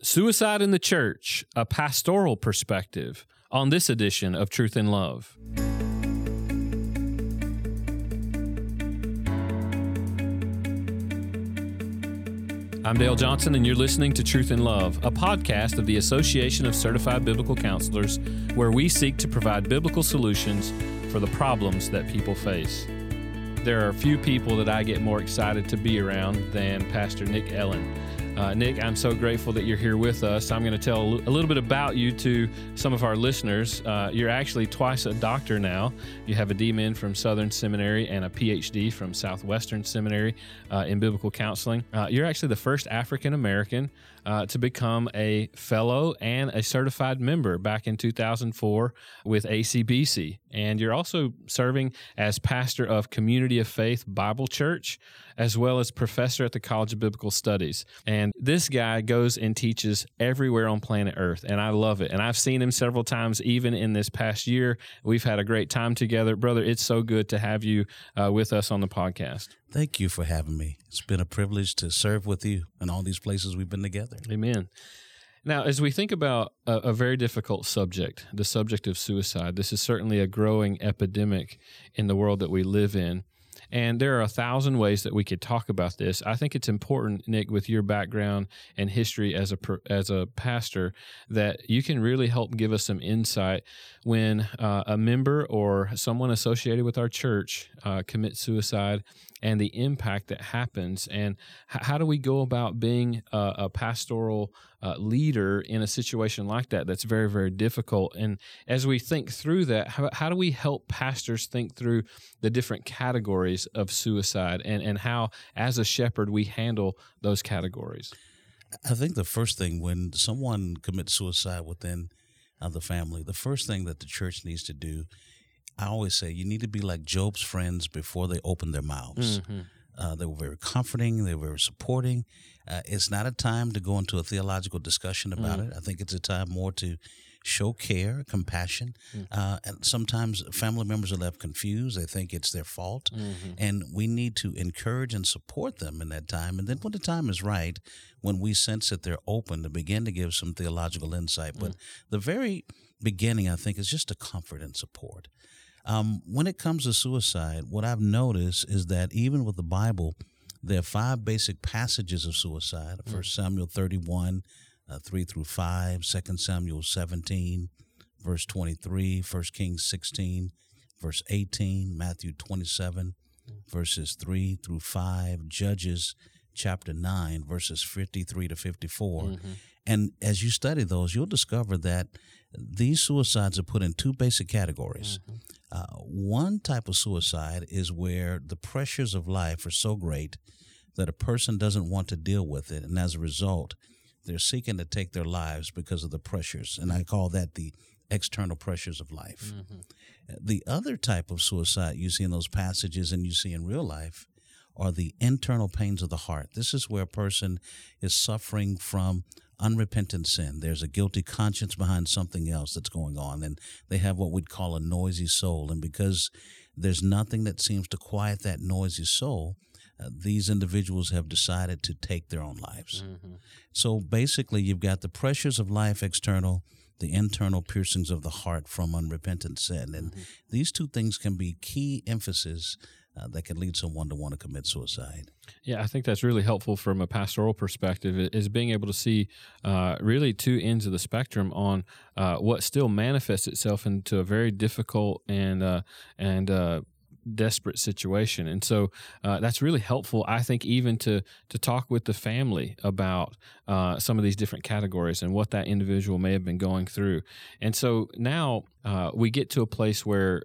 Suicide in the Church, a pastoral perspective on this edition of Truth in Love. I'm Dale Johnson, and you're listening to Truth in Love, a podcast of the Association of Certified Biblical Counselors, where we seek to provide biblical solutions for the problems that people face. There are few people that I get more excited to be around than Pastor Nick Ellen. Uh, Nick, I'm so grateful that you're here with us. I'm going to tell a little bit about you to some of our listeners. Uh, you're actually twice a doctor now. You have a DMin from Southern Seminary and a PhD from Southwestern Seminary uh, in biblical counseling. Uh, you're actually the first African American uh, to become a fellow and a certified member back in 2004 with ACBC. And you're also serving as pastor of Community of Faith Bible Church, as well as professor at the College of Biblical Studies. And this guy goes and teaches everywhere on planet Earth, and I love it. And I've seen him several times, even in this past year. We've had a great time together. Brother, it's so good to have you uh, with us on the podcast. Thank you for having me. It's been a privilege to serve with you in all these places we've been together. Amen. Now, as we think about a, a, very difficult subject, the subject of suicide, this is certainly a growing epidemic in the world that we live in. And there are a thousand ways that we could talk about this. I think it's important, Nick, with your background and history as a as a pastor, that you can really help give us some insight when uh, a member or someone associated with our church uh, commits suicide and the impact that happens. And h- how do we go about being a, a pastoral uh, leader in a situation like that that's very, very difficult? And as we think through that, how, how do we help pastors think through the different categories of suicide and, and how, as a shepherd, we handle those categories? I think the first thing when someone commits suicide within uh, the family, the first thing that the church needs to do I always say you need to be like Job's friends before they open their mouths. Mm-hmm. Uh, they were very comforting. They were very supporting. Uh, it's not a time to go into a theological discussion about mm-hmm. it. I think it's a time more to show care, compassion. Mm-hmm. Uh, and sometimes family members are left confused. They think it's their fault. Mm-hmm. And we need to encourage and support them in that time. And then when the time is right, when we sense that they're open to begin to give some theological insight. But mm. the very beginning, I think, is just a comfort and support. Um, when it comes to suicide, what I've noticed is that even with the Bible, there are five basic passages of suicide. Mm. First Samuel 31, uh, 3 through 5, 2 Samuel 17, verse 23, 1 Kings 16, verse 18, Matthew 27, mm. verses 3 through 5, Judges chapter 9, verses 53 to 54. Mm-hmm. And as you study those, you'll discover that these suicides are put in two basic categories. Mm-hmm. Uh, one type of suicide is where the pressures of life are so great that a person doesn't want to deal with it. And as a result, they're seeking to take their lives because of the pressures. And I call that the external pressures of life. Mm-hmm. The other type of suicide you see in those passages and you see in real life are the internal pains of the heart. This is where a person is suffering from unrepentant sin. There's a guilty conscience behind something else that's going on, and they have what we'd call a noisy soul. And because there's nothing that seems to quiet that noisy soul, uh, these individuals have decided to take their own lives. Mm-hmm. So basically, you've got the pressures of life external, the internal piercings of the heart from unrepentant sin. And mm-hmm. these two things can be key emphasis uh, that can lead someone to want to commit suicide. Yeah, I think that's really helpful from a pastoral perspective is being able to see uh, really two ends of the spectrum on uh, what still manifests itself into a very difficult and uh, and uh, desperate situation and so uh, that's really helpful i think even to to talk with the family about uh, some of these different categories and what that individual may have been going through and so now uh, we get to a place where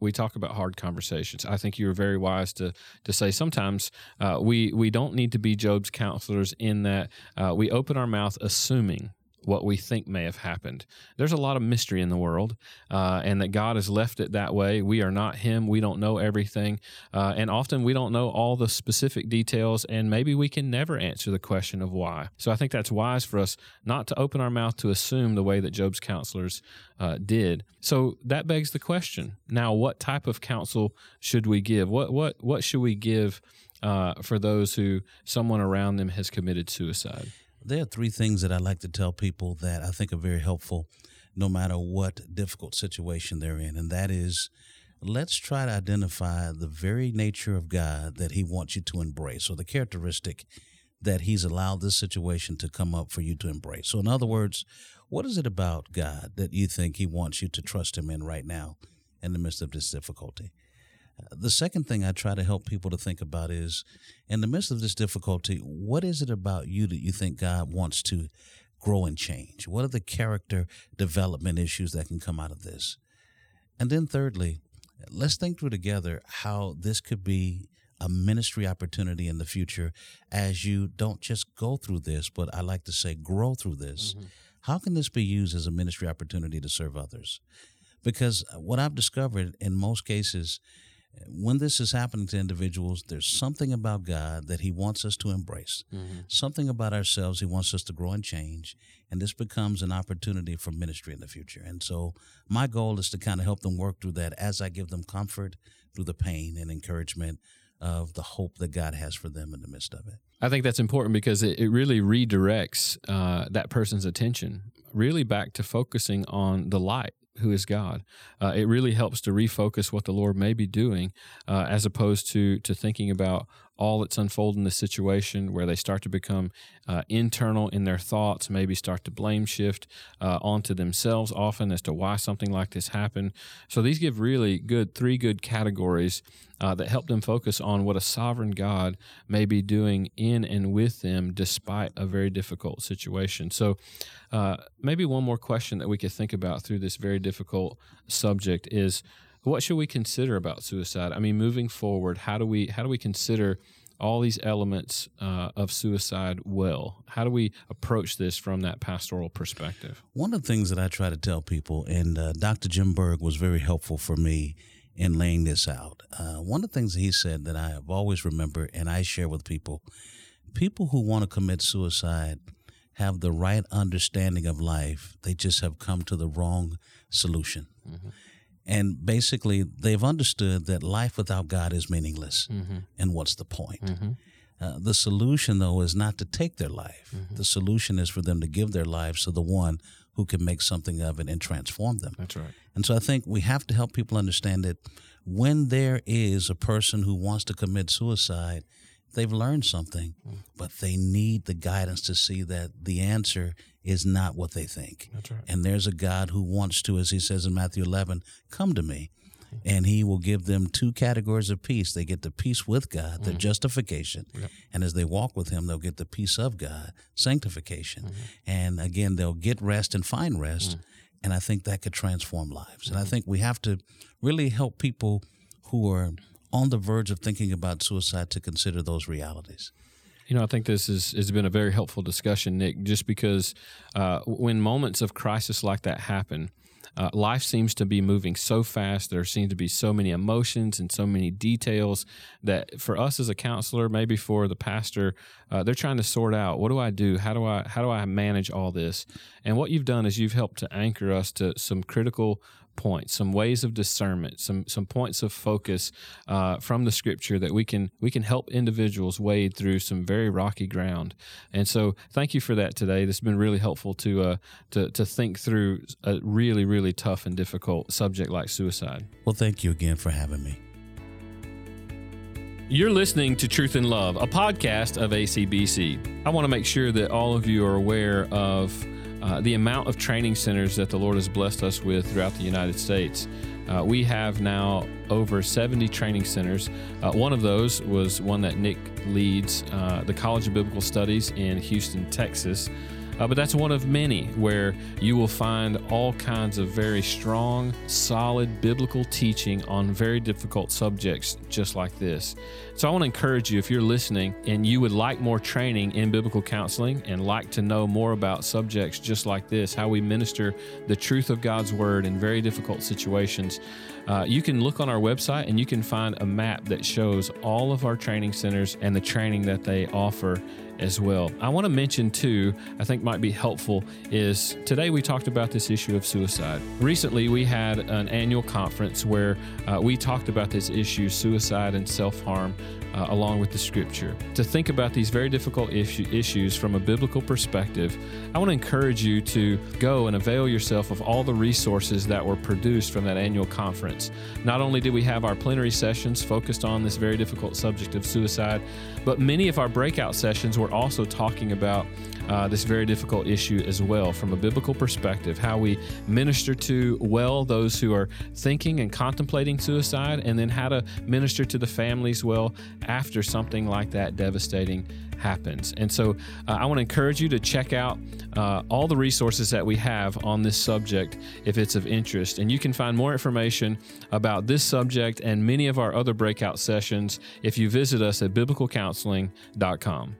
we talk about hard conversations. I think you were very wise to to say sometimes uh, we we don't need to be Job's counselors in that uh, we open our mouth assuming what we think may have happened. There's a lot of mystery in the world, uh, and that God has left it that way. We are not Him. We don't know everything. Uh, and often we don't know all the specific details, and maybe we can never answer the question of why. So I think that's wise for us not to open our mouth to assume the way that Job's counselors uh, did. So that begs the question now, what type of counsel should we give? What, what, what should we give? Uh, for those who someone around them has committed suicide There are three things that I like to tell people that I think are very helpful no matter what difficult situation they're in. And that is, let's try to identify the very nature of God that He wants you to embrace, or the characteristic that He's allowed this situation to come up for you to embrace. So, in other words, what is it about God that you think He wants you to trust Him in right now in the midst of this difficulty? The second thing I try to help people to think about is in the midst of this difficulty, what is it about you that you think God wants to grow and change? What are the character development issues that can come out of this? And then, thirdly, let's think through together how this could be a ministry opportunity in the future as you don't just go through this, but I like to say grow through this. Mm-hmm. How can this be used as a ministry opportunity to serve others? Because what I've discovered in most cases, when this is happening to individuals, there's something about God that He wants us to embrace, mm-hmm. something about ourselves He wants us to grow and change. And this becomes an opportunity for ministry in the future. And so, my goal is to kind of help them work through that as I give them comfort through the pain and encouragement of the hope that God has for them in the midst of it. I think that's important because it, it really redirects uh, that person's attention really back to focusing on the light who is God. Uh, it really helps to refocus what the Lord may be doing, uh, as opposed to to thinking about all that's unfolding the situation, where they start to become uh, internal in their thoughts, maybe start to blame shift uh, onto themselves often as to why something like this happened. So these give really good three good categories uh, that help them focus on what a sovereign God may be doing in and with them despite a very difficult situation. So, uh, maybe one more question that we could think about through this very difficult subject is what should we consider about suicide? I mean, moving forward, how do we how do we consider all these elements uh, of suicide well? How do we approach this from that pastoral perspective? One of the things that I try to tell people, and uh, Dr. Jim Berg was very helpful for me in laying this out. Uh, one of the things he said that I have always remembered and I share with people people who want to commit suicide have the right understanding of life, they just have come to the wrong solution. Mm-hmm. And basically, they've understood that life without God is meaningless. Mm-hmm. And what's the point? Mm-hmm. Uh, the solution, though, is not to take their life. Mm-hmm. The solution is for them to give their lives to the one who can make something of it and transform them. That's right. And so I think we have to help people understand that when there is a person who wants to commit suicide, they've learned something, mm. but they need the guidance to see that the answer is not what they think. That's right. And there's a God who wants to, as he says in Matthew 11, come to me and he will give them two categories of peace. They get the peace with God, the mm-hmm. justification, yep. and as they walk with him, they'll get the peace of God, sanctification. Mm-hmm. And again, they'll get rest and find rest. Mm. And I think that could transform lives. Mm-hmm. And I mm-hmm. think we have to really help people who are on the verge of thinking about suicide to consider those realities. You know, I think this is, has been a very helpful discussion, Nick, just because uh, when moments of crisis like that happen, uh, life seems to be moving so fast. There seem to be so many emotions and so many details that for us as a counselor, maybe for the pastor, uh, they're trying to sort out what do I do? How do I how do I manage all this? And what you've done is you've helped to anchor us to some critical points, some ways of discernment, some some points of focus uh, from the Scripture that we can we can help individuals wade through some very rocky ground. And so, thank you for that today. This has been really helpful to uh, to to think through a really really tough and difficult subject like suicide. Well, thank you again for having me. You're listening to Truth in Love, a podcast of ACBC. I want to make sure that all of you are aware of uh, the amount of training centers that the Lord has blessed us with throughout the United States. Uh, we have now over 70 training centers. Uh, one of those was one that Nick leads, uh, the College of Biblical Studies in Houston, Texas. Uh, but that's one of many where you will find all kinds of very strong, solid biblical teaching on very difficult subjects, just like this. So I want to encourage you if you're listening and you would like more training in biblical counseling and like to know more about subjects just like this, how we minister the truth of God's word in very difficult situations. Uh, you can look on our website and you can find a map that shows all of our training centers and the training that they offer as well. I want to mention too, I think might be helpful, is today we talked about this issue of suicide. Recently, we had an annual conference where uh, we talked about this issue, suicide and self harm, uh, along with the scripture. To think about these very difficult issue, issues from a biblical perspective, I want to encourage you to go and avail yourself of all the resources that were produced from that annual conference. Not only did we have our plenary sessions focused on this very difficult subject of suicide, but many of our breakout sessions were also talking about uh, this very difficult issue as well from a biblical perspective how we minister to well those who are thinking and contemplating suicide, and then how to minister to the families well after something like that devastating happens. And so uh, I want to encourage you to check out uh, all the resources that we have on this subject if it's of interest. And you can find more information about this subject and many of our other breakout sessions if you visit us at biblicalcounseling.com.